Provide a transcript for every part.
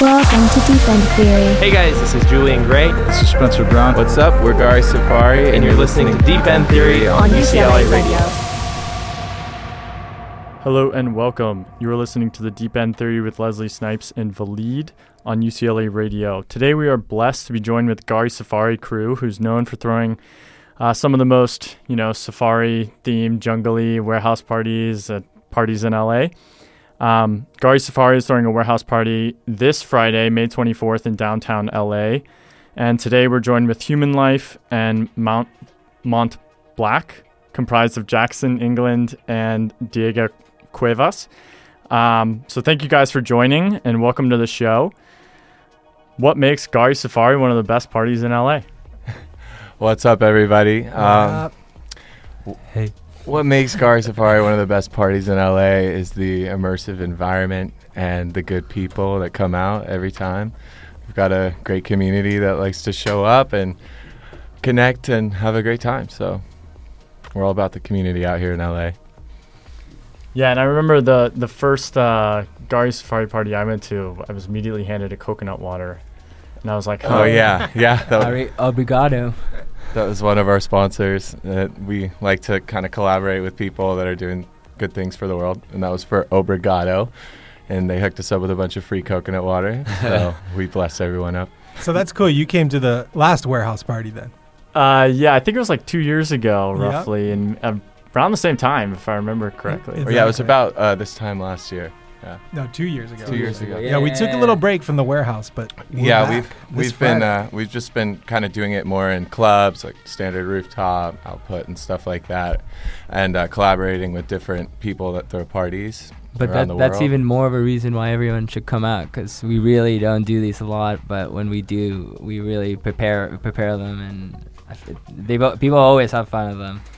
Welcome to Deep End Theory. Hey guys, this is Julian Gray. This is Spencer Brown. What's up? We're Gari Safari, and you're listening to Deep End Theory on UCLA Radio. Hello and welcome. You are listening to the Deep End Theory with Leslie Snipes and Valid on UCLA Radio. Today we are blessed to be joined with Gari Safari crew, who's known for throwing uh, some of the most, you know, safari themed, jungly warehouse parties at parties in LA. Um, Gari Safari is throwing a warehouse party this Friday, May 24th, in downtown LA. And today we're joined with Human Life and Mount Mont Black, comprised of Jackson England and Diego Cuevas. Um, so thank you guys for joining and welcome to the show. What makes Gari Safari one of the best parties in LA? What's up, everybody? Um, Hey. What makes Gari Safari one of the best parties in LA is the immersive environment and the good people that come out every time. We've got a great community that likes to show up and connect and have a great time. So we're all about the community out here in LA. Yeah, and I remember the the first uh, Gari Safari party I went to. I was immediately handed a coconut water, and I was like, Oh yeah, yeah. That, was- Ari obrigado. That was one of our sponsors. Uh, we like to kind of collaborate with people that are doing good things for the world, and that was for Obrigado. And they hooked us up with a bunch of free coconut water. So we blessed everyone up. So that's cool. You came to the last warehouse party then. Uh, yeah, I think it was like two years ago, Yeah. roughly, and uh, around the same time, if I remember correctly. Is Or, yeah, it was about uh, this time last year. Yeah, No, two years ago. two years ago. Yeah, we took a little break from the warehouse, but we're yeah, back we've this we've been uh, we've just been kind of doing it more in clubs, like standard rooftop output and stuff like that, and uh, collaborating with different people that throw parties. But that, the that's even more of a reason why everyone should come out because we really don't do these a lot. But when we do, we really prepare prepare them, and they bo- people always have fun with them.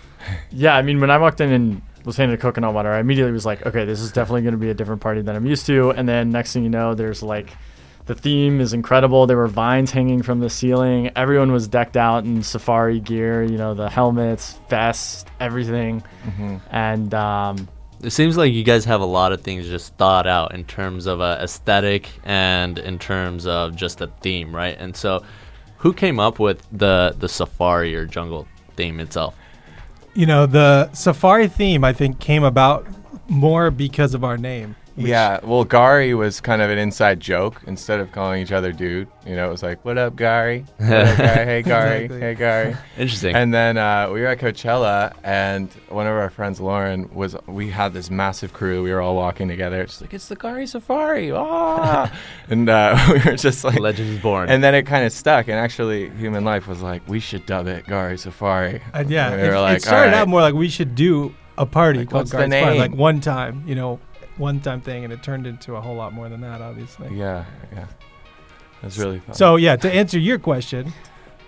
Yeah, I mean, when I walked in and was handed a coconut water, I immediately was like, okay, this is definitely going to be a different party than I'm used to. And then next thing you know, there's like, the theme is incredible. There were vines hanging from the ceiling. Everyone was decked out in safari gear, you know, the helmets, vests, everything. Mhm. And um, It seems like you guys have a lot of things just thought out in terms of uh, aesthetic and in terms of just a theme, right? And so, who came up with the the safari or jungle theme itself? You know, the safari theme I think came about more because of our name. Which- Yeah, well, Gary was kind of an inside joke. Instead of calling each other dude, you know, it was like, "What up, Gary? What up, Gary? Hey, Gary? Exactly. Hey, Gary." Interesting. And then uh, we were at Coachella, and one of our friends, Lauren, was. We had this massive crew. We were all walking together. It's like it's the Gari Safari, ah! and uh, we were just like, Legend is born. and then it kind of stuck. And actually, Human Life was like, we should dub it Gari Safari. And yeah, And it, we were it like, started "All out more like we should do a party Like, called what's the Guards Party, like one time, you know, one time thing, and it turned into a whole lot more than that, obviously. Yeah, yeah. It was really fun. So yeah, to answer your question,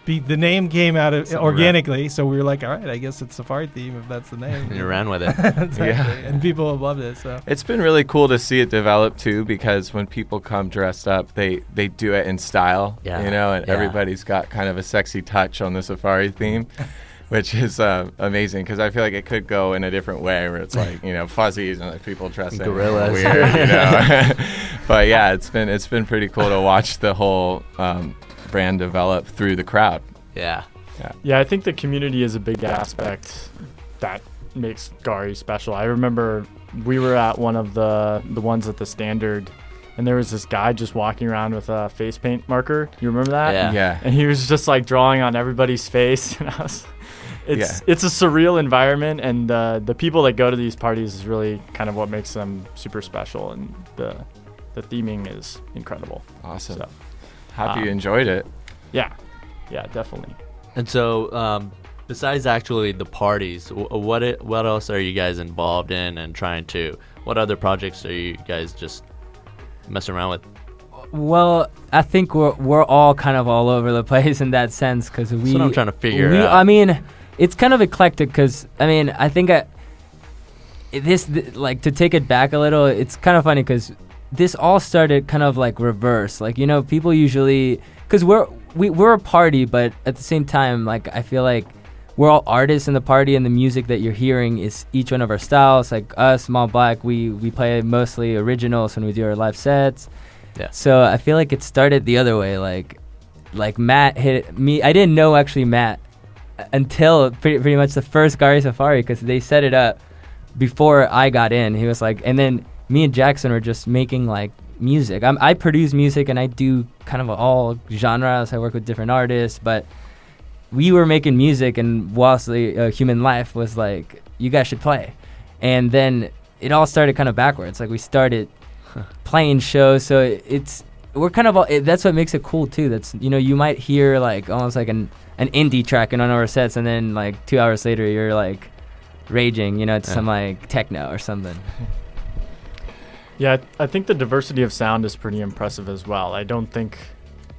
be, the name came out of Somewhere. organically, so we were like, all right, I guess it's Safari theme if that's the name. and you ran with it. exactly. Yeah. and people have loved it. So It's been really cool to see it develop too, because when people come dressed up, they they do it in style, Yeah, you know, and yeah. everybody's got kind of a sexy touch on the safari theme, which is uh, amazing because I feel like it could go in a different way where it's like you know fuzzies and like people dressing Gorillas. weird, you know. but yeah, it's been it's been pretty cool to watch the whole um, brand develop through the crowd. yeah. Yeah, yeah. I think the community is a big aspect that makes Gari special. I remember we were at one of the the ones at the standard and there was this guy just walking around with a face paint marker. You remember that? Yeah. Yeah, And he was just like drawing on everybody's face and I was it's Yeah. it's a surreal environment and uh, the people that go to these parties is really kind of what makes them super special and the the theming is incredible. awesome. So, Happy you um, enjoyed it. yeah. Yeah, definitely. And so, um, besides actually the parties, what it, what else are you guys involved in and trying to? What other projects are you guys just messing around with? Well, I think we're we're all kind of all over the place in that sense because we. what I'm trying to figure we, out. I mean, it's kind of eclectic because I mean I think I, this th- like to take it back a little. It's kind of funny because this all started kind of like reverse. Like you know, people usually because we're we we're a party, but at the same time, like I feel like we're all artists in the party, and the music that you're hearing is each one of our styles. Like us, Small Black, we we play mostly originals when we do our live sets. Yeah. So I feel like it started the other way. Like, like Matt hit me. I didn't know actually Matt until pretty, pretty much the first Gari Safari because they set it up before I got in. He was like, and then me and Jackson were just making like music. I'm, I produce music and I do kind of all genres. I work with different artists, but we were making music, and whilst the uh, Human Life was like, you guys should play, and then it all started kind of backwards. Like we started playing shows, so it, it's we're kind of all, it, that's what makes it cool too. That's you know you might hear like almost like an an indie track in one of our sets, and then like two hours later you're like raging, you know, it's Yeah. some like techno or something. Yeah, I I think the diversity of sound is pretty impressive as well. I don't think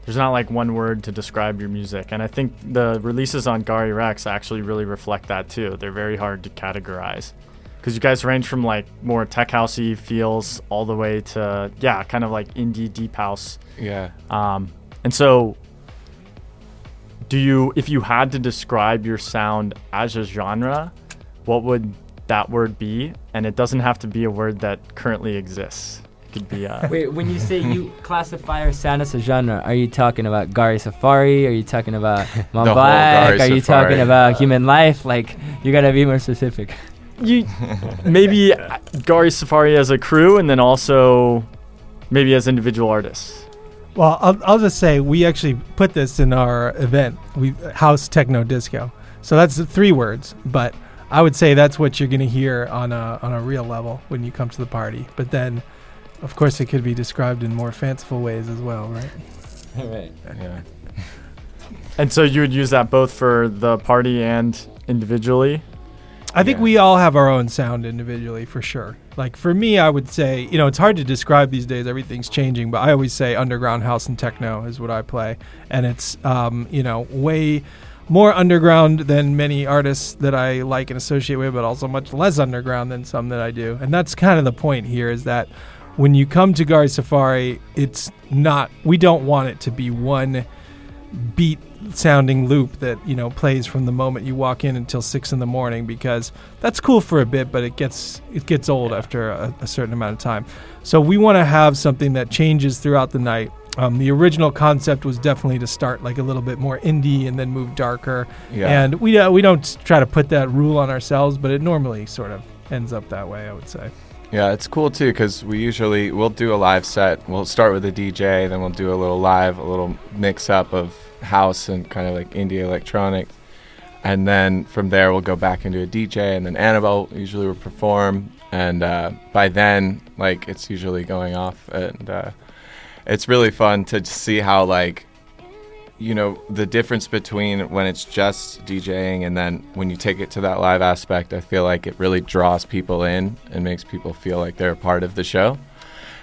there's not like one word to describe your music, and I think the releases on Gari Rex actually really reflect that too. They're very hard to categorize because you guys range from like more tech housey feels all the way to yeah, kind of like indie deep house. Yeah. Um, and so, do you, if you had to describe your sound as a genre, what would that word be? And it doesn't have to be a word that currently exists. It could be uh, Wait, when you say you classify our sound as a genre, are you talking about Gari Safari? Are you talking about Mont whole Black? Gari Are you talking about Human Life? Like, you gotta be more specific. you maybe Gari Safari as a crew, and then also maybe as individual artists. Well, I'll, I'll just say we actually put this in our event, we house techno disco. So that's three words, but I would say that's what you're going to hear on a on a real level when you come to the party. But then, of course, it could be described in more fanciful ways as well, right? right. Yeah. And so you would use that both for the party and individually. I think Yeah. we all have our own sound individually for sure. Like for me, I would say, you know, it's hard to describe these days. Everything's changing, but I always say underground house and techno is what I play, and it's, um, you know, way more underground than many artists that I like and associate with, but also much less underground than some that I do. And that's kind of the point here is that when you come to Gari Safari, it's not. We don't want it to be one beat sounding loop that you know plays from the moment you walk in until six in the morning because that's cool for a bit but it gets it gets old after a, a certain amount of time. So we want to have something that changes throughout the night. Um, the original concept was definitely to start like a little bit more indie and then move darker. Yeah. and we uh, we don't try to put that rule on ourselves but it normally sort of ends up that way i would say. Yeah, it's cool too because we usually we'll do a live set. We'll start with a DJ, then we'll do a little live, a little mix up of house and kind of like indie electronic, and then from there we'll go back into a DJ, and then Annabelle usually will perform, and uh, by then like it's usually going off, and uh, it's really fun to see how like you know the difference between when it's just DJing and then when you take it to that live aspect, I feel like it really draws people in and makes people feel like they're a part of the show.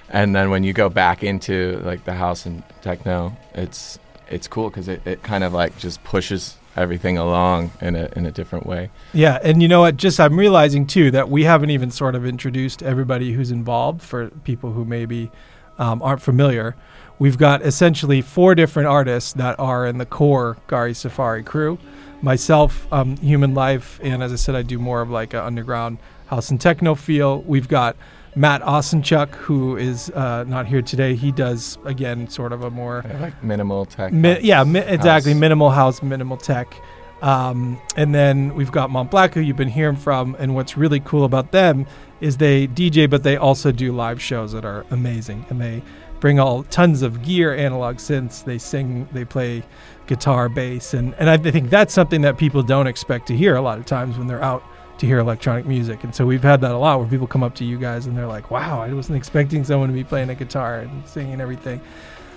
And then when you go back into like the house and techno, it's it's cool because it, it kind of like just pushes everything along in a in a different way. Yeah, and you know what? Just I'm realizing too that we haven't even sort of introduced everybody who's involved for people who maybe um, aren't familiar. We've got essentially four different artists that are in the core Gari Safari crew. Myself, um, Human Life, and as I said, I do more of like an underground house and techno feel. We've got Matt Osenchuk, who is uh, not here today. He does again sort of a more of like minimal tech. Mi- yeah, mi- exactly. Minimal house, minimal tech. Um, and then we've got Mont Black, who you've been hearing from. And what's really cool about them is they DJ, but they also do live shows that are amazing. And they bring all tons of gear, analog synths. They sing, they play guitar, bass, and and I think that's something that people don't expect to hear a lot of times when they're out to hear electronic music. And so we've had that a lot where people come up to you guys and they're like, "Wow, I wasn't expecting someone to be playing a guitar and singing and everything."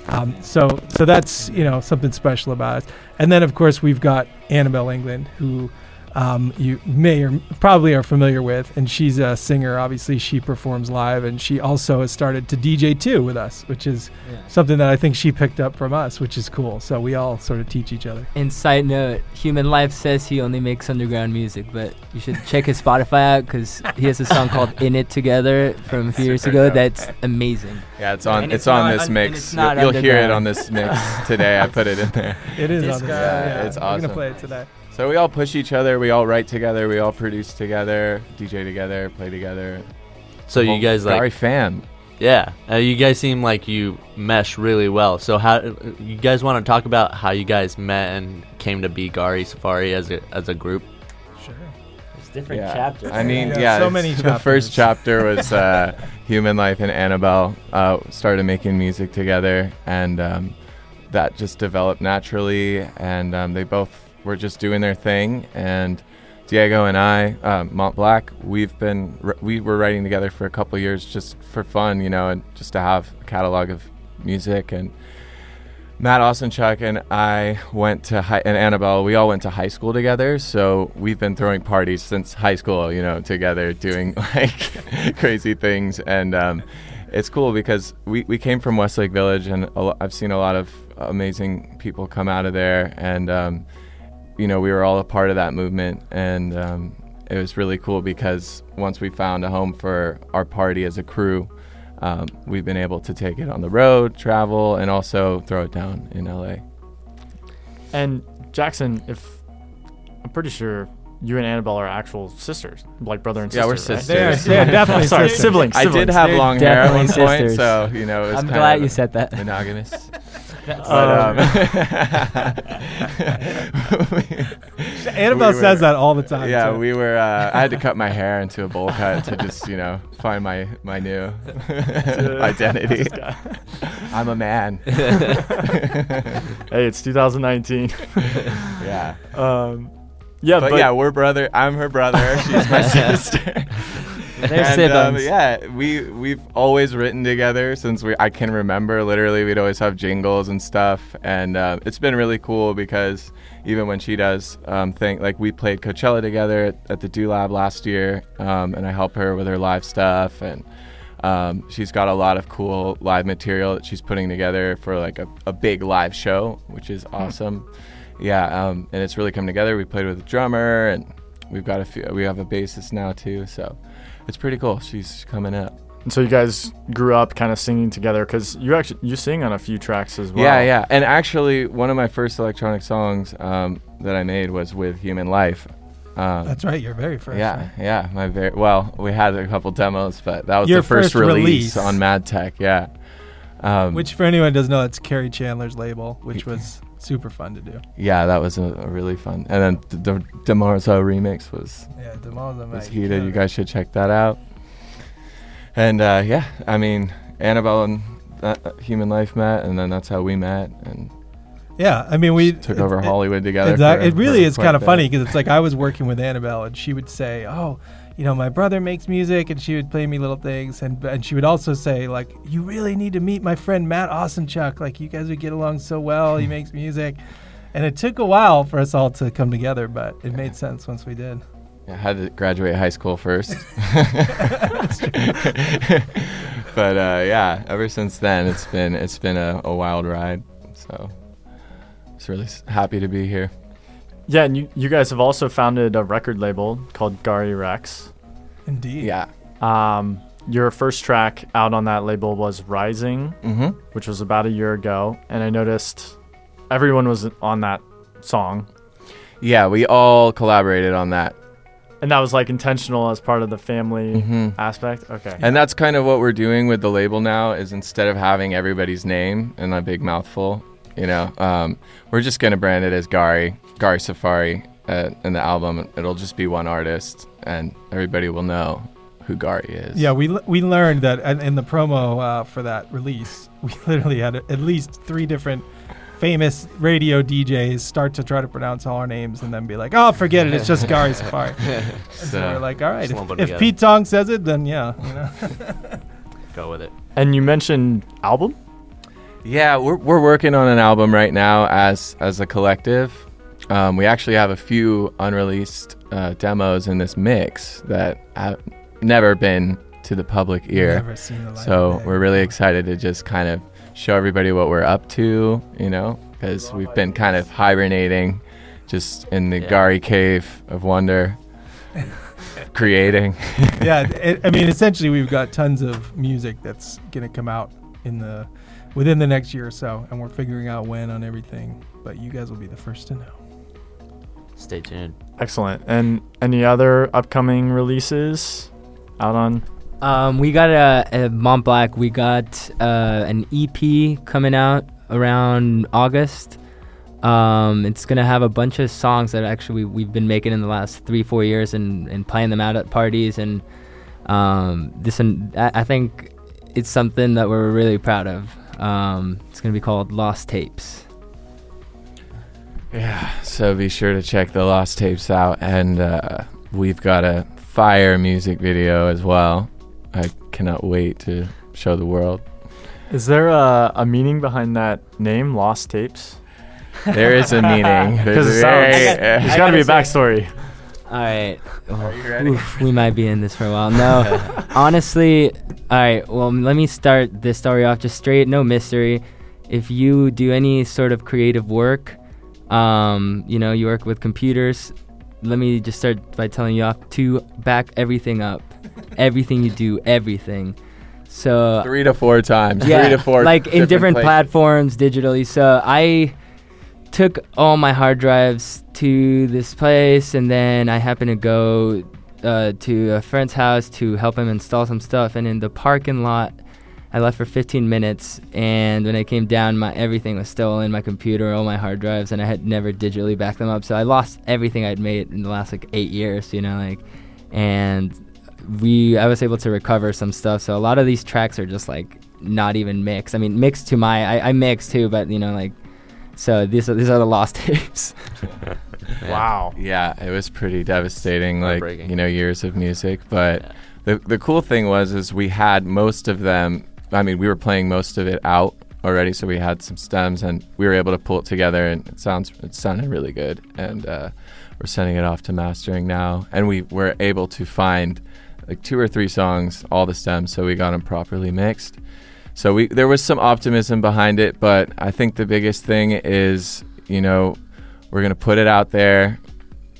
Um, so so that's you know something special about it. And then of course we've got Annabelle England, who um, you may or probably are familiar with, and she's a singer. Obviously, she performs live, and she also has started to DJ too with us, which is something that I think she picked up from us, which is cool. So we all sort of teach each other. And side note, Human Life says he only makes underground music, but you should check his Spotify out because he has a song called "In It Together" from a few years ago. dope. That's amazing. Yeah, it's on. It's, it's on this un- mix. it's You'll, you'll hear it on this mix today. I put it in there. It is on Disco. this. Yeah, It's We're awesome. gonna play it today. So we all push each other. We all write together. We all produce together. DJ together. Play together. So you Well, guys like Gari fam. Yeah, uh, you guys seem like you mesh really well. So how you guys want to talk about how you guys met and came to be Gari Safari as a as a group? Sure. There's different Yeah. chapters. I mean, Yeah, yeah. so it's- many The first chapter was uh, Human Life and Annabelle uh, started making music together, and um, that just developed naturally. And um, they both were just doing their thing. And Diego and I, uh, Mont Black, we've been we were writing together for a couple years just for fun, you know, and just to have a catalog of music and. Matt Osenchuk and I went to high, and Annabelle. We all went to high school together, so we've been throwing parties since high school. You know, together doing like crazy things, and um, it's cool because we, we came from Westlake Village, and I've seen a lot of amazing people come out of there, and um, you know, we were all a part of that movement, and um, it was really cool because once we found a home for our party as a crew um, we've been able to take it on the road, travel, and also throw it down in LA. And Jackson, if I'm pretty sure you and Annabelle are actual sisters, like brother and sister. Yeah, we're right? sisters. They are, definitely Sorry, sisters. siblings. I did have They're long hair at one definitely point, so you know it was I'm kind glad of you said that. monogamous. That's- but um, Annabelle we says were- that all the time. yeah, too. we were. Uh, I had to cut my hair into a bowl cut to just you know find my my new identity. I'm a man. Hey, it's 2019. yeah. um, yeah, but, but, yeah, we're brother. I'm her brother. She's my sister. They're and, um, yeah, we we've always written together since we I can remember. Literally, we'd always have jingles and stuff, and uh, it's been really cool because even when she does um, thing like we played Coachella together at, at the Do Lab last year, um, and I help her with her live stuff, and um, she's got a lot of cool live material that she's putting together for like a, a big live show, which is awesome. Yeah, um, and it's really come together. We played with a drummer, and we've got a few. We have a bassist now too, so it's pretty cool. She's coming up. And so you guys grew up kind of singing together because you actually you sing on a few tracks as well. Yeah, yeah. And actually, one of my first electronic songs um, that I made was with Human Life. Um, That's right. You're very first. yeah, right? yeah. My very well, we had a couple demos, but that was Your the first, first release, release. on Mad Tech. Yeah. Um, Which, for anyone who doesn't know, it's Kerri Chandler's label, which was super fun to do. yeah, that was a, a really fun. And then the, the Demarzo remix was Yeah, Demarzo was heated. You guys should check that out. And uh, yeah, I mean, Annabelle and uh, Human Life met, and then that's how we met, and Yeah, I mean, we took it- over it- Hollywood together. Exactly. for- It really for is kind of funny because it's like I was working with Annabelle and she would say, "Oh, you know, my brother makes music," and she would play me little things, and and she would also say like, "You really need to meet my friend Matt Osenchuk. Like, you guys would get along so well. He makes music." And it took a while for us all to come together, but it made sense once we did. I had to graduate high school first. but uh, yeah, ever since then, it's been it's been a, a wild ride. So, just really s- happy to be here. Yeah, and you, you guys have also founded a record label called Gari Rex. Indeed. Yeah. Um, your first track out on that label was Rising, Mm-hmm. which was about a year ago, and I noticed everyone was on that song, Yeah, we all collaborated on that. and that was like intentional as part of the family Mm-hmm. aspect. Okay. And that's kind of what we're doing with the label now. Is instead of having everybody's name in a big mouthful, you know, um, we're just gonna brand it as Gari, Gari Safari, uh, in the album. It'll just be one artist, and everybody will know who Gari is. Yeah, we l- we learned that in, in the promo uh, for that release, we literally had at least three different famous radio DJs start to try to pronounce all our names and then be like, "Oh, forget it, it's just Gari Safari." So, So- we're like, "All right, if, if. Pete Tong says it, then yeah." You know? Go with it. and you mentioned album. Yeah, we're we're working on an album right now as as a collective. Um, we actually have a few unreleased uh, demos in this mix that have never been to the public ear. Never seen the light So day. we're really excited to just kind of show everybody what we're up to, you know, because we've been kind of hibernating just in the Yeah. Gari cave of wonder, creating. yeah, it, I mean, essentially, we've got tons of music that's gonna come out in the within the next year or so, and we're figuring out when on everything. But you guys will be the first to know. Stay tuned. Excellent. And any other upcoming releases out on Um, we got a, a Mont Black. We got uh, an EP coming out around August. Um, it's gonna have a bunch of songs that actually we, we've been making in the last three, four years, and, and playing them out at parties. And um, this, and I, I think it's something that we're really proud of. Um, it's gonna be called Lost Tapes. Yeah, so be sure to check the Lost Tapes out, and uh, we've got a fire music video as well. I cannot wait to show the world. Is there a, a meaning behind that name, Lost Tapes? There is a meaning. Because There's it sounds. very- There's I got to be a gotta say- backstory. All right. Are you ready? Oof, we might be in this for a while. No, honestly, all right. Well, let me start this story off just straight, no mystery. If you do any sort of creative work, um, you know, you work with computers. Let me just start by telling you off to back everything up, everything you do, everything. So Three to four times. yeah, Three to four. like in different places. platforms digitally. So I took all my hard drives to this place, and then I happened to go uh, to a friend's house to help him install some stuff. And in the parking lot, I left for 15 minutes, and when I came down, my everything was still in my computer, all my hard drives, and I had never digitally backed them up. So I lost everything I'd made in the last like eight years, you know, like, and we I was able to recover some stuff. So a lot of these tracks are just like not even mixed. I mean, mixed to my I, I mix too, but you know, like, so these are these are the lost tapes. Wow. Yeah, it was pretty devastating. Like you know, years of music. But Yeah. the the cool thing was is we had most of them. I mean, we were playing most of it out already, so we had some stems, and we were able to pull it together, and it sounds it sounded really good. And uh, we're sending it off to mastering now, and we were able to find like two or three songs, all the stems, so we got them properly mixed. So we there was some optimism behind it, but I think the biggest thing is you know we're gonna put it out there,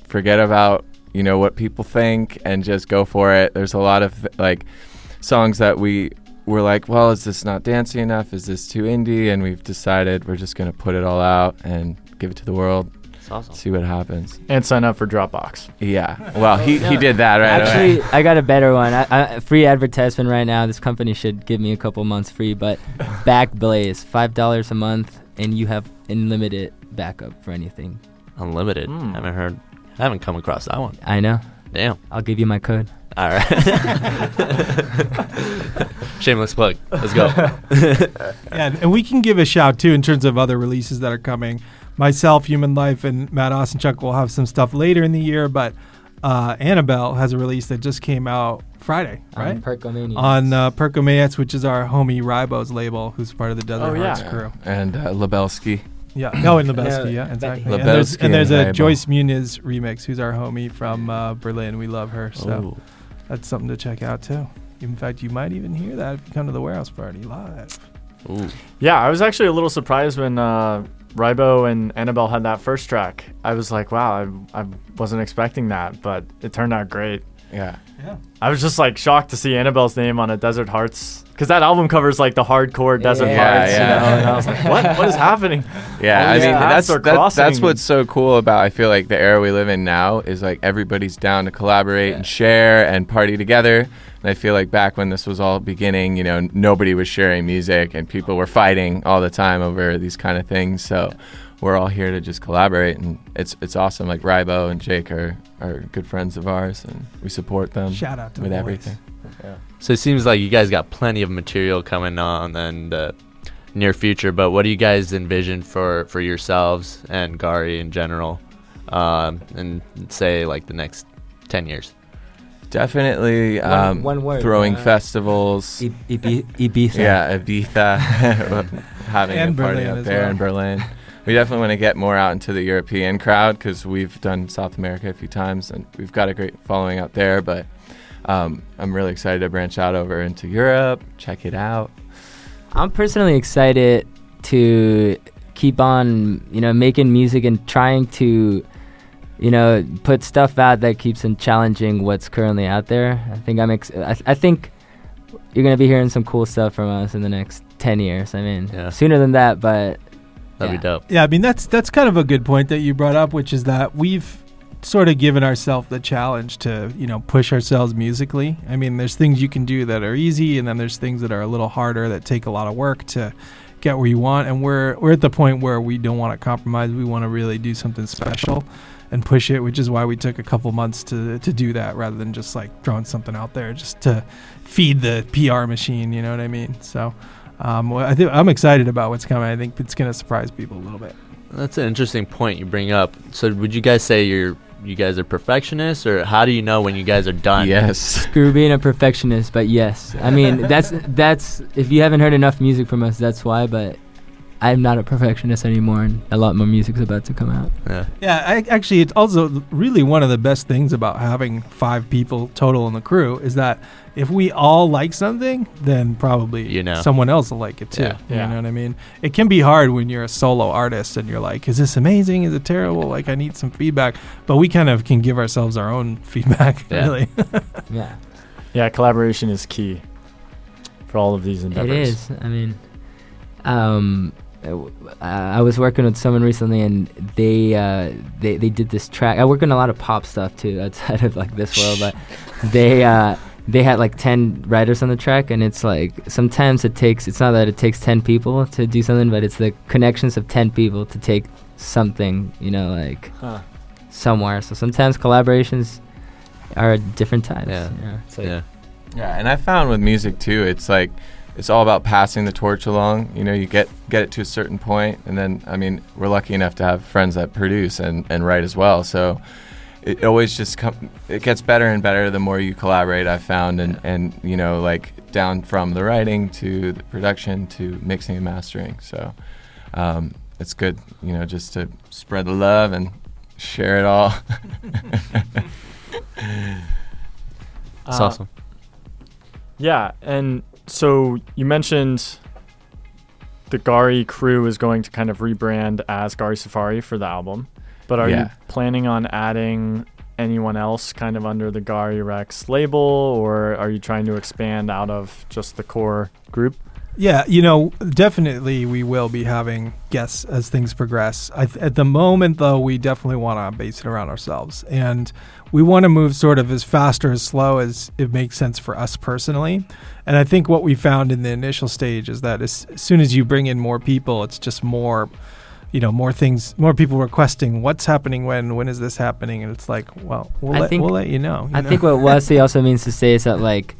forget about you know what people think, and just go for it. There's a lot of like songs that we were like, well, is this not dancey enough? Is this too indie? And we've decided we're just gonna put it all out and give it to the world, awesome. see what happens. And sign up for Dropbox. Yeah, well, he, he did that right away. Actually, I got a better one. I, I, free advertisement right now. This company should give me a couple months free, but Backblaze, five dollars a month, and you have unlimited backup for anything. Unlimited. I Haven't heard. I haven't come across that one. I know. Damn. I'll give you my code. All right. Shameless plug. Let's go. Yeah, and- and we can give a shout too in terms of other releases that are coming. Myself, Human Life, and Matt Osenchuk will have some stuff later in the year, but uh, Annabelle has a release that just came out Friday, right? On Percomania. On uh, Percomayets, which is our homie Rybo's label, who's part of the Desert Oh, yeah. Hearts crew. And uh, Lubelski. Yeah. Oh, and Lebowski, Yeah, yeah, Betty. exactly. And there's, and there's and a Rybo. Joyce Muniz remix, who's our homie from uh, Berlin. We love her, so Ooh. That's something to check out too. In fact, you might even hear that if you come to the warehouse party live. Ooh. Yeah, I was actually a little surprised when uh, Rybo and Annabelle had that first track. I was like, wow, I, I wasn't expecting that, but it turned out great. Yeah. Yeah. I was just like shocked to see Annabelle's name on a Desert Hearts because that album covers like the hardcore Desert Yeah, Hearts, yeah. you know. And I was like, what? What is happening? Yeah, All I mean that's that, that's what's so cool about I feel like the era we live in now is like everybody's down to collaborate Yeah. and share and party together. And I feel like back when this was all beginning, you know, nobody was sharing music and people were fighting all the time over these kind of things. So we're all here to just collaborate and it's it's awesome. Like Rybo and Jake are are good friends of ours and we support them Shout out to with the boys. everything. So it seems like you guys got plenty of material coming on in the near future. But what do you guys envision for for yourselves and Gari in general, um, and say like the next ten years? Definitely One- um, one word, throwing uh, festivals. I- Ibi- Ibiza. Yeah, Ibiza, having And a party Berlin up there well. in Berlin. We definitely want to get more out into the European crowd because we've done South America a few times and we've got a great following out there. But um, I'm really excited to branch out over into Europe, check it out. I'm personally excited to keep on, you know, making music and trying to, you know, put stuff out that keeps on challenging what's currently out there. I think I'm. Ex- I, I think you're gonna be hearing some cool stuff from us in the next ten years. I mean, Yeah. sooner than that, but That'd Yeah. be dope. Yeah, I mean that's that's kind of a good point that you brought up, which is that we've sort of given ourselves the challenge to you know push ourselves musically. I mean, there's things you can do that are easy, and then there's things that are a little harder that take a lot of work to get where you want. And we're we're at the point where we don't want to compromise. We want to really do something special and push it, which is why we took a couple months to to do that rather than just like throwing something out there just to feed the PR machine. You know what I mean? So. Um, I think I'm excited about what's coming. I think it's going to surprise people a little bit. That's an interesting point you bring up. So, would you guys say you're you guys are perfectionists, or how do you know when you guys are done? Yes. Screw being a perfectionist, but yes. I mean, that's that's if you haven't heard enough music from us, that's why. But I'm not a perfectionist anymore, and a lot more music's about to come out. Yeah. Yeah, I, actually, it's also really one of the best things about having five people total in the crew is that if we all like something, then probably You know. someone else will like it too. Yeah. You Yeah. know what I mean? It can be hard when you're a solo artist and you're like, "Is this amazing? Is it terrible? Like, I need some feedback." But we kind of can give ourselves our own feedback, Yeah. really. Yeah, Yeah, collaboration is key for all of these endeavors. is. I mean, um, I w- I I was working with someone recently, and they uh, they they did this track. I work on a lot of pop stuff too, outside of like this world, but they uh, they had like ten writers on the track, and it's like sometimes it takes. It's not that it takes ten people to do something, but it's the connections of ten people to take something. You know, like Huh. somewhere. So sometimes collaborations are different types. Yeah. you know, like- yeah. Yeah, and I found with music too, it's like it's all about passing the torch along. You know, you get get it to a certain point, and then I mean, we're lucky enough to have friends that produce and, and write as well. So it always just come, it gets better and better the more you collaborate. i've found, and and you know, like down from the writing to the production to mixing and mastering. So um, it's good, you know, just to spread the love and share it all. That's Uh, awesome. Yeah, and so you mentioned the Gari crew is going to kind of rebrand as Gari Safari for the album, but are you planning on adding anyone else kind of under the Gari Rex label, or are you trying to expand out of just the core group? Yeah, you know, definitely we will be having guests as things progress. I th- at the moment, though, we definitely want to base it around ourselves, and we want to move sort of as fast or as slow as it makes sense for us personally. And I think what we found in the initial stage is that as, as soon as you bring in more people, it's just more, you know, more things, more people requesting what's happening when, when is this happening, and it's like, well, we'll, I let, think- we'll let you know. you I know? think what Wesley also means to say is that like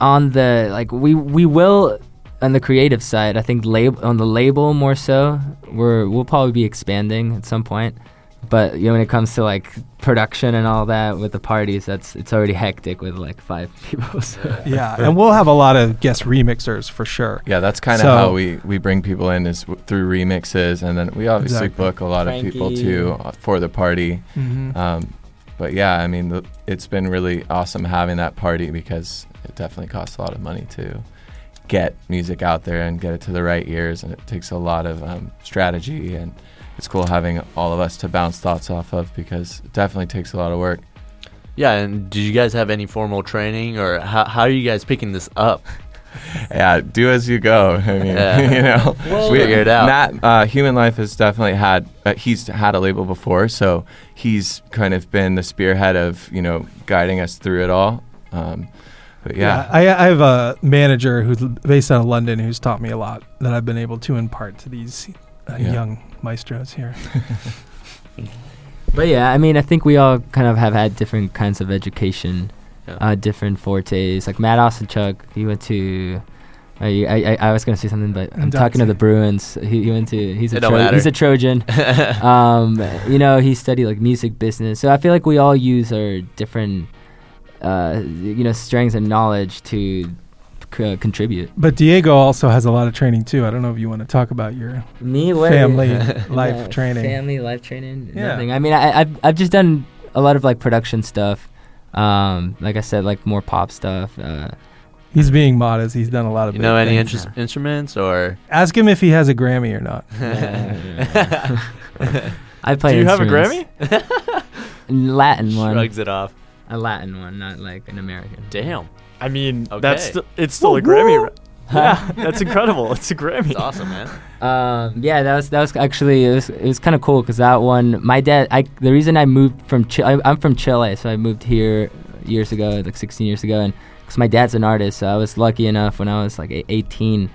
on the like we we will on the creative side. I think lab- on the label more so. We're we'll probably be expanding at some point. But you know, when it comes to like production and all that with the parties, that's it's already hectic with like five people. So. yeah, and we'll have a lot of guest remixers for sure. Yeah, that's kind of So- how we, we bring people in is w- through remixes, and then we obviously Exactly. book a lot of people too uh, for the party. Mm-hmm. Um, but yeah, I mean, the, it's been really awesome having that party because it definitely costs a lot of money to get music out there and get it to the right ears, and it takes a lot of um, strategy. And it's cool having all of us to bounce thoughts off of because it definitely takes a lot of work. Yeah, and did you guys have any formal training, or how, how are you guys picking this up? yeah, do as you go. I mean, Yeah. you know, Well, Figure it out. Matt, uh, Human Life has definitely had. Uh, he's had a label before, so he's kind of been the spearhead of you know guiding us through it all. Um, but yeah, I, I have a manager who's based out of London who's taught me a lot that I've been able to impart to these uh, Yeah. young maestros here. But yeah, I mean, I think we all kind of have had different kinds of education, Yeah. uh, different fortes. Like Matt Osenchuk, he went to. I, I, I was gonna say something, but I'm talking to the Bruins. He, he went to. He's a Tro- he's a Trojan. um, you know, he studied like music business. So I feel like we all use our different, uh, you know, strengths and knowledge to c- contribute. But Diego also has a lot of training too. I don't know if you want to talk about your Me, what family Yeah, life training. Family life training. Yeah. Nothing. I mean, I, I've I've just done a lot of like production stuff. Um, like I said, like more pop stuff. Uh, He's being modest. He's done a lot of. You big know any things. interest instruments or? Ask him if he has a Grammy or not. I play. Do you have a instruments. Grammy? Latin one. Shrugs it off. A Latin one, not like an American. Damn. I mean, Okay. that's st- it's still a Grammy. Right? yeah, that's incredible. It's a Grammy. It's awesome, man. Um, yeah, that was that was actually it was it was kind of cool because that one, my dad, I the reason I moved from Chile, I'm from Chile, so I moved here years ago, like 16 years ago, and because my dad's an artist, so I was lucky enough when I was like 18,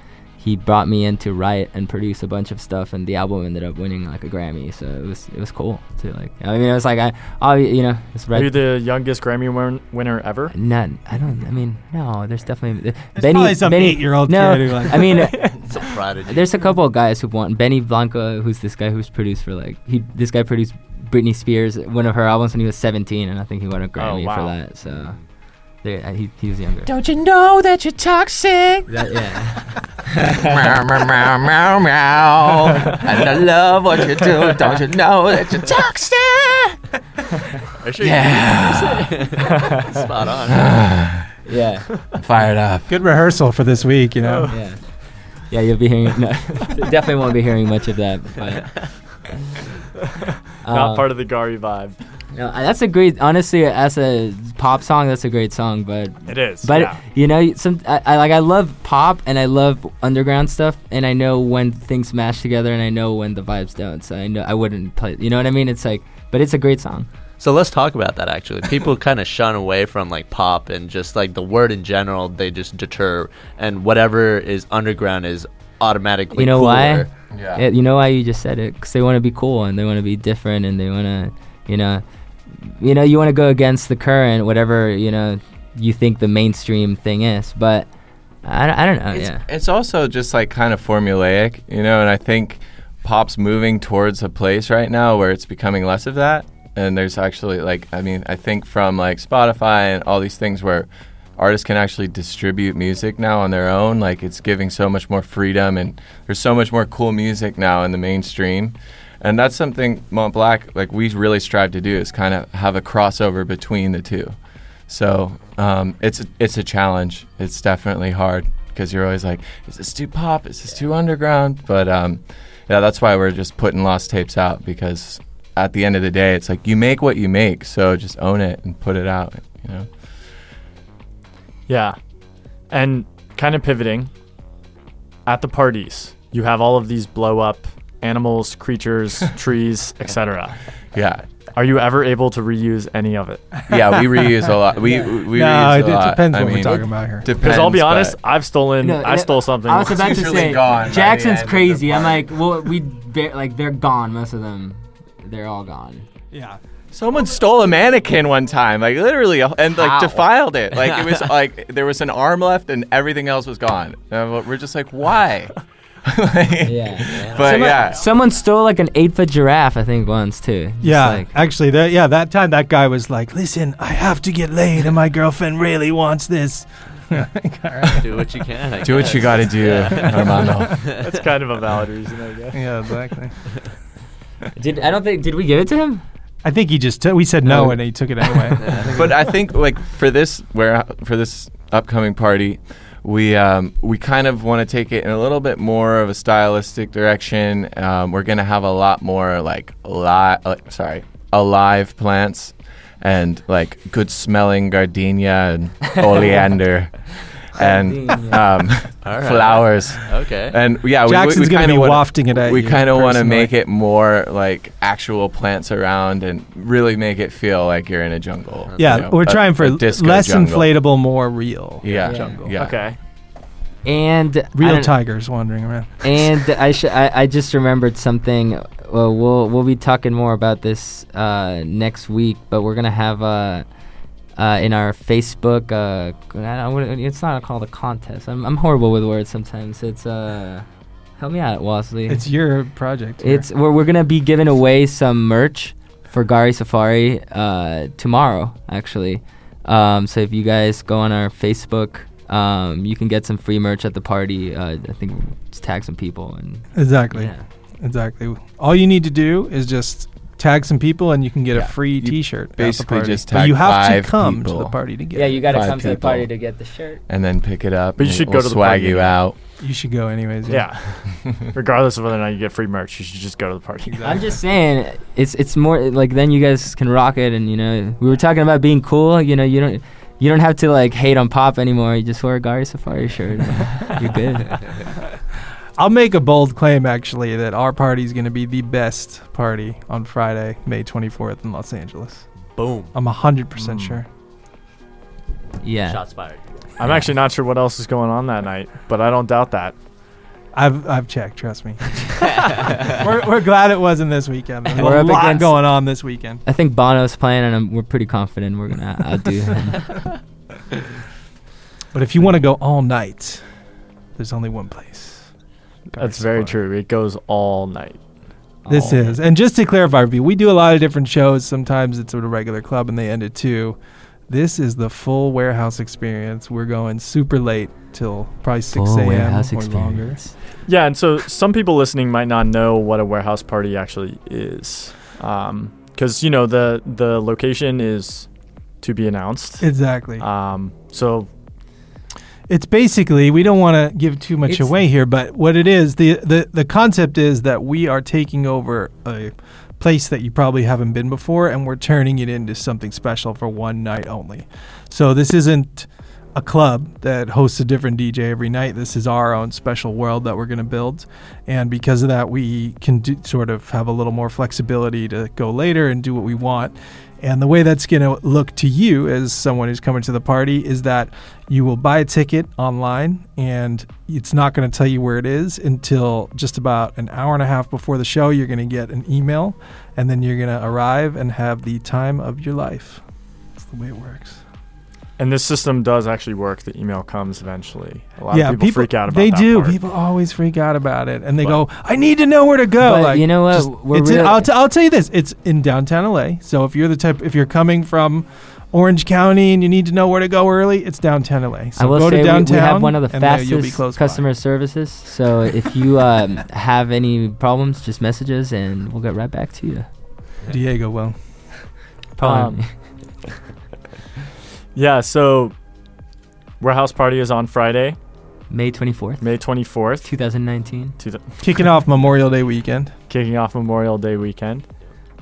he brought me in to write and produce a bunch of stuff, and the album ended up winning like a Grammy, so it was it was cool to like. I mean, it was like I, I you know, it's Are you the youngest Grammy win- winner ever? None. I don't. I mean, no. There's definitely uh, There's probably some eight-year-old no, kid who like. I mean, uh, It's a prodigy. There's a couple of guys who've won. Benny Blanco, who's this guy who's produced for like he. This guy produced Britney Spears, one of her albums when he was 17, and I think he won a Grammy oh, for wow. that. So, there, uh, he he was younger. Don't you know that you're toxic? That, yeah. meow, meow, meow, meow, meow. And I love what you do. Don't you know that you're toxic? Are you sure Yeah. Spot on. yeah. Fired up. Good rehearsal for this week, you know. Yeah. Yeah, you'll be hearing. No, definitely won't be hearing much of that. But, Not uh, part of the Gari vibe. No, uh, that's a great. Honestly, as a pop song, that's a great song. But It is. But yeah. you know, some I, I like I love pop and I love underground stuff, and I know when things mash together, and I know when the vibes don't. So I know I wouldn't play. You know what I mean? It's like, but it's a great song. So let's talk about that actually. People kind of shun away from like pop and just like the word in general, they just deter and whatever is underground is automatically You know cooler. why? Yeah, you know why you just said it? Because they want to be cool and they want to be different and they want to, you know, you know, you want to go against the current, whatever you know you think the mainstream thing is. But I, don't- I don't know. it's, yeah. it's also just like kind of formulaic, you know, and I think pop's moving towards a place right now where it's becoming less of that. And there's actually like, I mean, I think from like Spotify and all these things where artists can actually distribute music now on their own, like it's giving so much more freedom and there's so much more cool music now in the mainstream. And that's something Mont Black, like we really strive to do is kind of have a crossover between the two. So um, it's it's a challenge. It's definitely hard because you're always like, is this too pop? Is this too underground? But um, yeah, that's why we're just putting lost tapes out because at the end of the day, it's like you make what you make, so just own it and put it out. You know. Yeah. And kind of pivoting at the parties, you have all of these blow up animals, creatures, trees, etc. Yeah, Are you ever able to reuse any of it? yeah, we reuse a lot. We we no, reuse it, a lot. depends I what we're talking about here. Because I'll be honest, I've stolen, No, I stole something. I was about to say gone by the Jackson's end of the crazy. I'm like, well, we ba- like they're gone. Most of them, they're all gone. Yeah. Someone stole a mannequin one time, like literally, and like How? defiled it. Like it was like there was an arm left and everything else was gone. And we're just like, why? Like, Yeah. But Someone, yeah, someone stole like an eight foot giraffe, I think, once too. Just Yeah, like- actually, that yeah, that time that guy was like, "Listen, I have to get laid, and my girlfriend really wants this." Do what you can. I do what you got to do, Armando. That's kind of a valid reason, I guess. Yeah, exactly. did I don't think did we give it to him? I think he just took we said no, No. and he took it anyway. but I think like for this where for this upcoming party, we um, we kind of want to take it in a little bit more of a stylistic direction. Um, we're gonna have a lot more like li- uh, sorry alive plants and like good smelling gardenia and oleander and um, All right. flowers. Okay. And yeah, we- Jackson's we, we gonna kinda be wanna- wafting it at We kind of want to make it more like actual plants around and really make it feel like you're in a jungle. yeah, you know, we're a- trying for less jungle. inflatable, more real. Yeah, jungle. Yeah. Okay. And Real tigers wandering around. And I, sh- I I just remembered something. Well, we'll we'll be talking more about this uh, next week, but we're gonna have uh, uh, in our Facebook. Uh, I it's not called a contest. I'm I'm horrible with words sometimes. It's uh, help me out, Wesley. It's your project. here. It's we're, we're gonna be giving away some merch for Gari Safari uh, tomorrow, actually. Um, so if you guys go on our Facebook, um, you can get some free merch at the party. Uh, I think just tag some people and exactly, yeah. exactly. All you need to do is just tag some people, and you can get Yeah, a free you T-shirt. basically party. just but you have five to come to the party to get. Yeah, you got to Five come to the party to get the shirt. And then pick it up. But you should we'll go to the swag party you out. You should go anyways. Yeah. Regardless of whether or not you get free merch, you should just go to the party. I'm just saying, it's it's more like then you guys can rock it, and you know we were talking about being cool. You know, you don't you don't have to like hate on pop anymore. You just wear a Gari Safari shirt. You're good. I'll make a bold claim actually that our party is going to be the best party on Friday, May 24th in Los Angeles. Boom. I'm 100% Mm. sure. Yeah. Shots fired. I'm actually not sure what else is going on that night, but I don't doubt that. I've I've checked, trust me. we're, we're glad it wasn't this weekend. There's We're a up lot against- going on this weekend. I think Bono's playing, and I'm, we're pretty confident we're gonna outdo him. But if you want to go all night, there's only one place. That's very Safari. true. It goes all night. This Oh. is, and just to clarify, for we do a lot of different shows. Sometimes it's at a regular club and they end at two. This is the full warehouse experience. We're going super late till probably six a.m. warehouse or longer. Yeah, and so some people listening might not know what a warehouse party actually is, because you know the the location is to be announced. Exactly. Um, so it's basically we don't want to give too much It's- away here, but what it is, the, the the concept is that we are taking over a place that you probably haven't been before, and we're turning it into something special for one night only. So this isn't a club that hosts a different DJ every night. This is our own special world that we're going to build, and because of that, we can do, sort of have a little more flexibility to go later and do what we want. And the way that's going to look to you as someone who's coming to the party is that you will buy a ticket online and it's not going to tell you where it is until just about an hour and a half before the show. You're going to get an email and then you're going to arrive and have the time of your life. That's the way it works. And this system does actually work. The email comes eventually. A lot of people, freak out about it. They that do. part. People always freak out about it, and they But- go, "I need to know where to go." But like, you know what? just- We're it's in- I'll, t- I'll tell you this: it's in downtown LA. So if you're the type, if you're coming from Orange County and you need to know where to go early, it's downtown LA. So I will go say to we- downtown. we, have one of the and there you'll be fastest close by. customer services. So if you um, have any problems, just message us and we'll get right back to you. Diego will. Probably. Um, Yeah, so warehouse party is on Friday, May 24th, May 24th, 2019. to the, Kicking off Memorial Day weekend. kicking off Memorial Day weekend.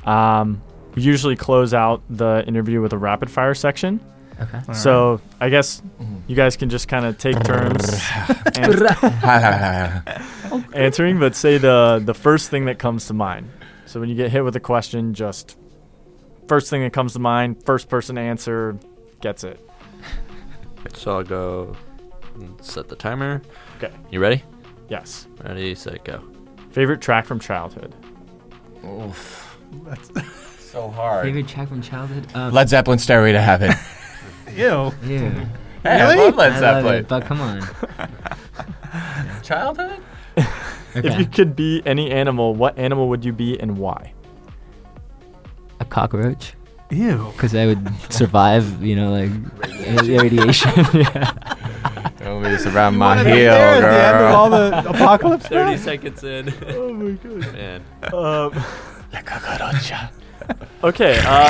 Um, we usually close out the interview with a rapid fire section. Okay. All so I guess you guys can just kind of take turns an- answering, but say the the first thing that comes to mind. So when you get hit with a question, just first thing that comes to mind, first person to answer gets it. So I'll go and set the timer. Okay. You ready? Yes. Ready, set, go. Favorite track from childhood. Oof. That's so hard. Favorite track from childhood? Um, Led Zeppelin Stairway to Heaven. Ew. ew. Hey, I Really? love Led I love Zeppelin. it, but come on. Childhood? If you could be any animal, what animal would you be and why? A cockroach. Ew. Because I would survive, you know, like radi- radiation. yeah. Don't be just around You my heel, there at the end of all the apocalypse 30 stuff? seconds in. Oh my god. Man. Um, La cucaracha. okay. Uh,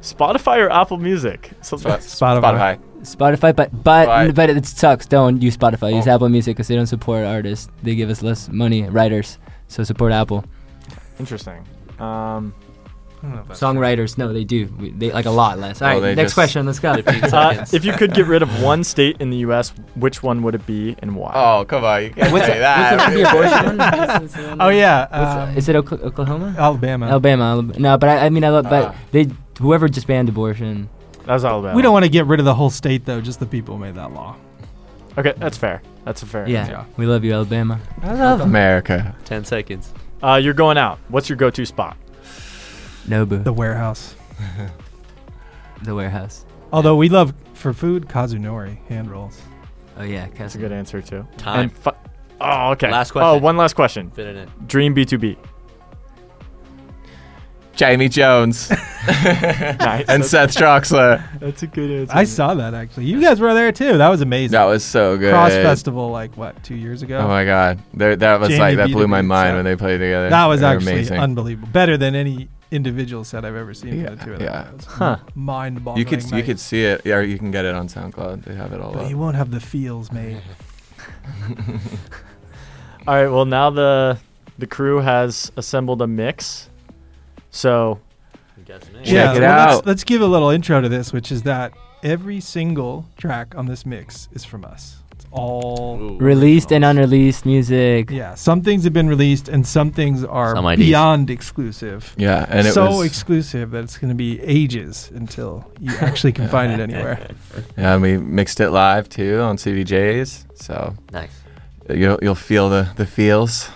Spotify or Apple Music? So, Spot- Spotify. Spotify. Spotify, but but Right. but it sucks. Don't use Spotify. Use Oh. Apple Music because they don't support artists. They give us less money, writers. So support Apple. interesting. Um, Songwriters, no, they do. We, they like a lot less. All Oh, right, they next just- question. Let's go. 15 uh, seconds. if you could get rid of one state in the U.S., which one would it be and why? Oh, come on. You can't What's say it- that. what's the, the abortion one? What's- what's the one? Oh yeah. What's- um, is it Oka- Oklahoma? Alabama? Alabama, Alabama. No, but I, I mean, I love, but Ah. they whoever just banned abortion. That was Alabama. We don't want to get rid of the whole state though. Just the people who made that law. Okay, that's fair. That's a fair. Yeah, answer. we love you, Alabama. I love America. 10 seconds. Uh, you're going out. What's your go-to spot? Nobu, The warehouse. the, warehouse. warehouse. Although we love for food Kazunori hand rolls. Oh yeah, That's a good answer too. Time. And fi- oh, okay. Last Oh, question. one last question. Fit it in. Dream B2B. Jamie Jones Nice. and Seth Troxler. that's a good answer. I saw that actually. You guys were there too. That was amazing. That was so good. CRSSD Festival like what two years ago. Oh my god, There- that was Jamie like that blew B2B my mind set. when they played together. that was They were actually amazing. unbelievable. Better than any individual set I've ever seen. Yeah, for the two of them. It was Huh. Mind-boggling. you could you could see it, yeah, or you can get it on SoundCloud. They have it all but up. you won't have the feels mate. All right. Well, now the the crew has assembled a mix. So You got. Check yeah, it well, out. Let's, let's give a little intro to this, which is that every single track on this mix is from us. It's all Ooh, Released and unreleased music. yeah. Some things have been released, and some things are Some IDs. beyond exclusive. Yeah, and it so was exclusive that it's going to be ages until you actually can find it anywhere. yeah, and we mixed it live too on CDJs, so Nice. you'll you'll feel the the feels.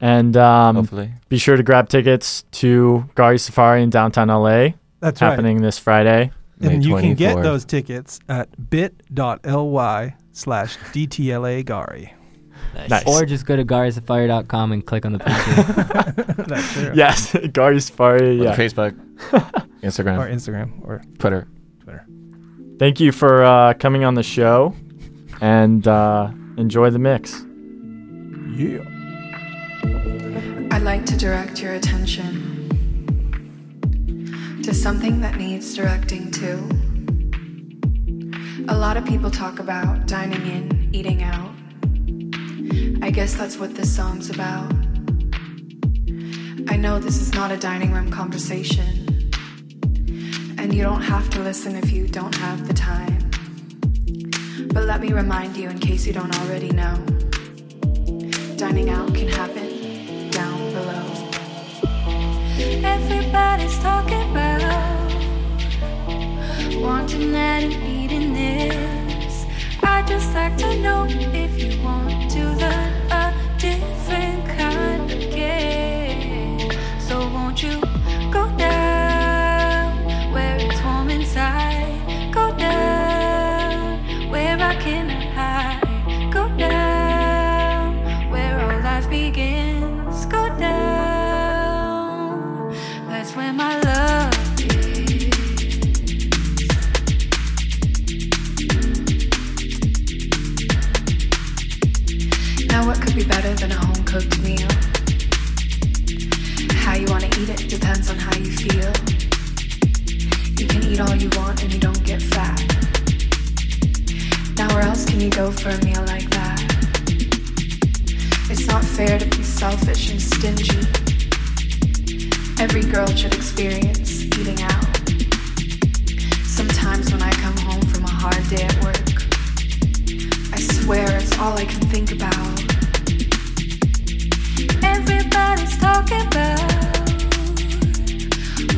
And um, hopefully, be sure to grab tickets to Gari Safari in downtown LA, That's happening this Friday. May And you can get 24th. those tickets at bit.ly slash DTLA Gari. Nice. Nice. Or just go to garisafari.com and click on the picture. That's true. Yes, Gari Safari. On Yeah. Facebook, Instagram, Or Instagram or Twitter. Twitter. Thank you for uh, coming on the show, and uh, enjoy the mix. Yeah. I'd like to direct your attention to something that needs directing too. A lot of people talk about dining in, eating out. I guess that's what this song's about. I know this is not a dining room conversation, and you don't have to listen if you don't have the time. But let me remind you, in case you don't already know, dining out can happen down below. Everybody's talking about wanting that and eating this. I just like to know if you want to learn a different kind of game. So won't you You go for a meal like that? It's not fair to be selfish and stingy. Every girl should experience eating out. Sometimes when I come home from a hard day at work, I swear it's all I can think about. Everybody's talking about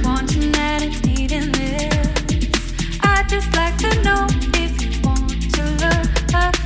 wanting that and needing this. I just like to know Bye.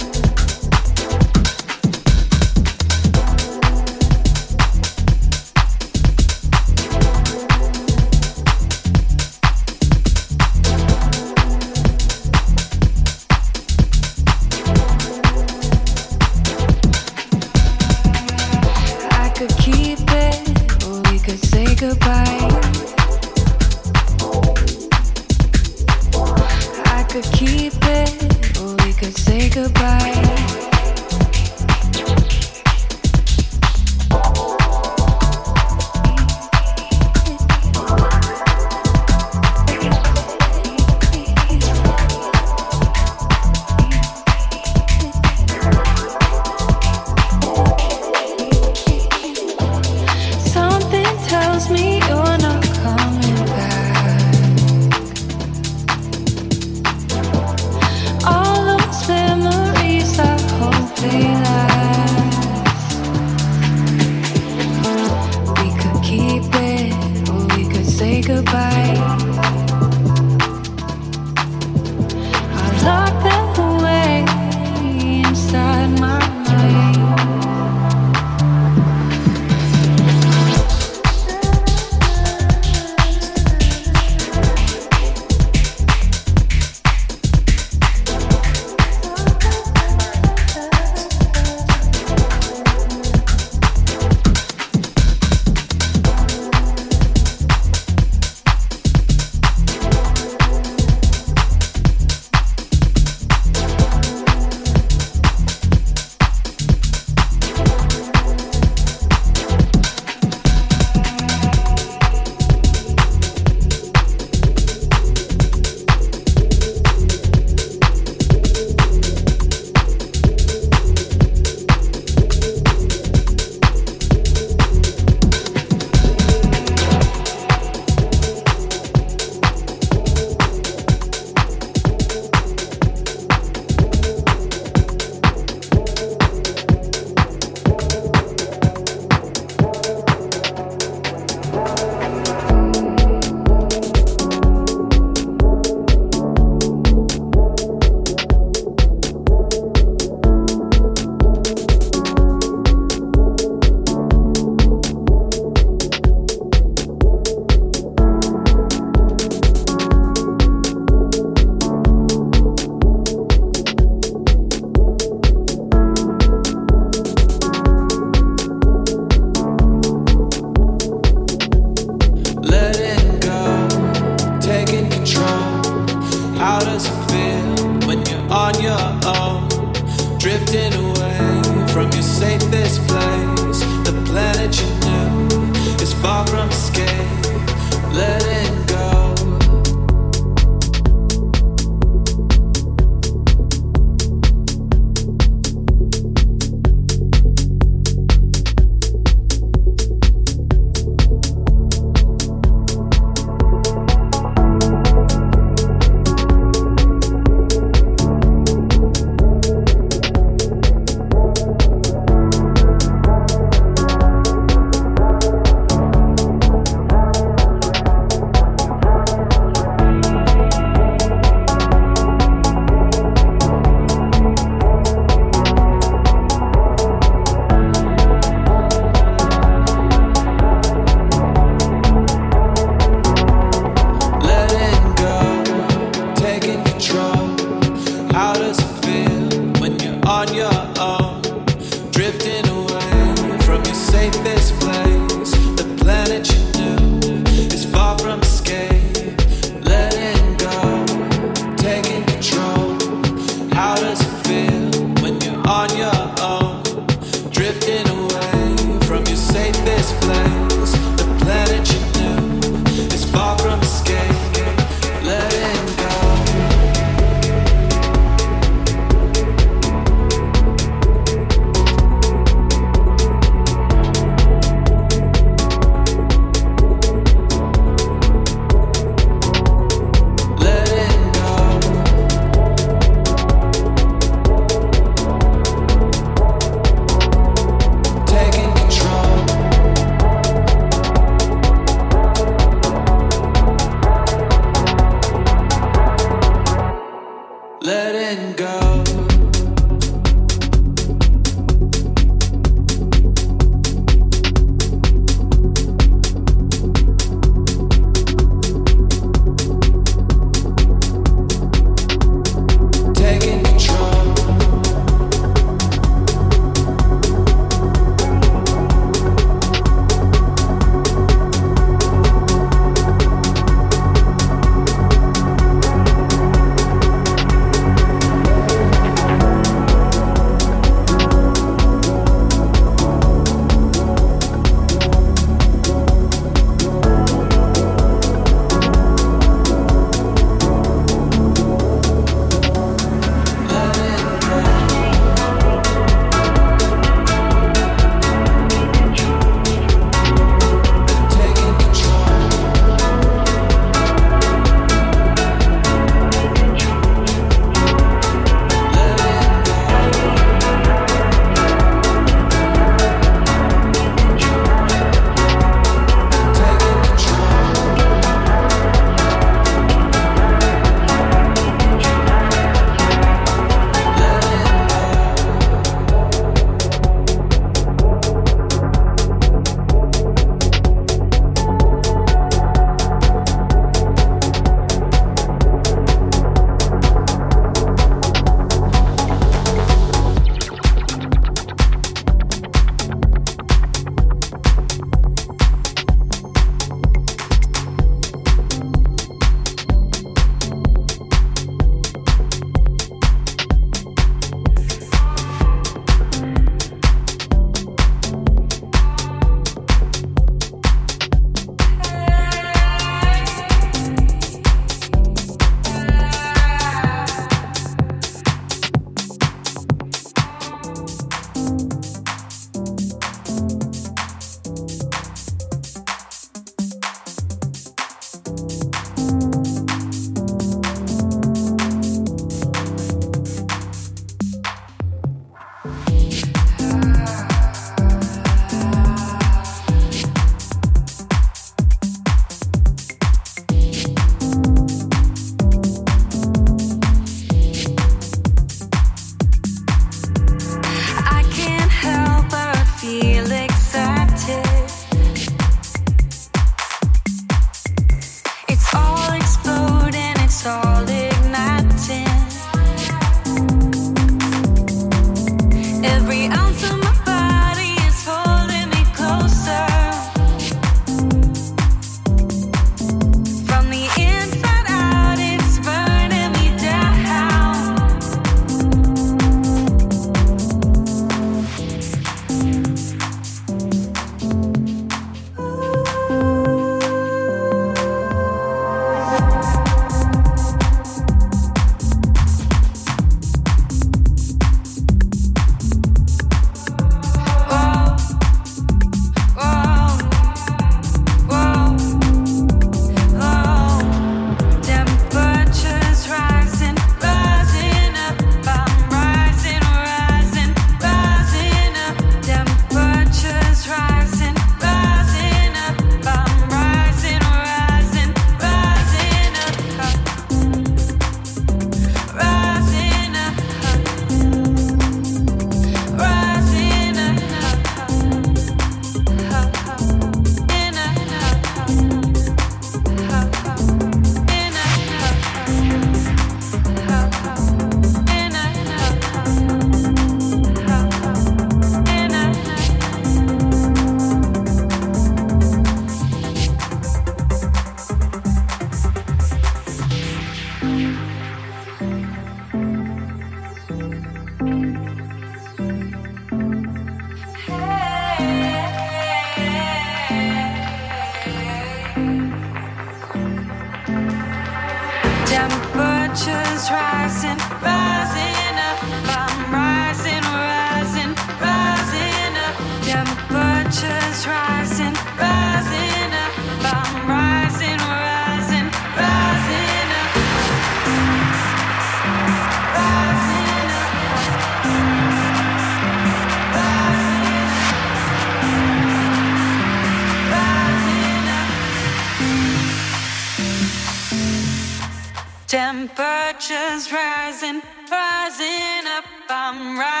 Temperatures rising, rising up. I'm rising,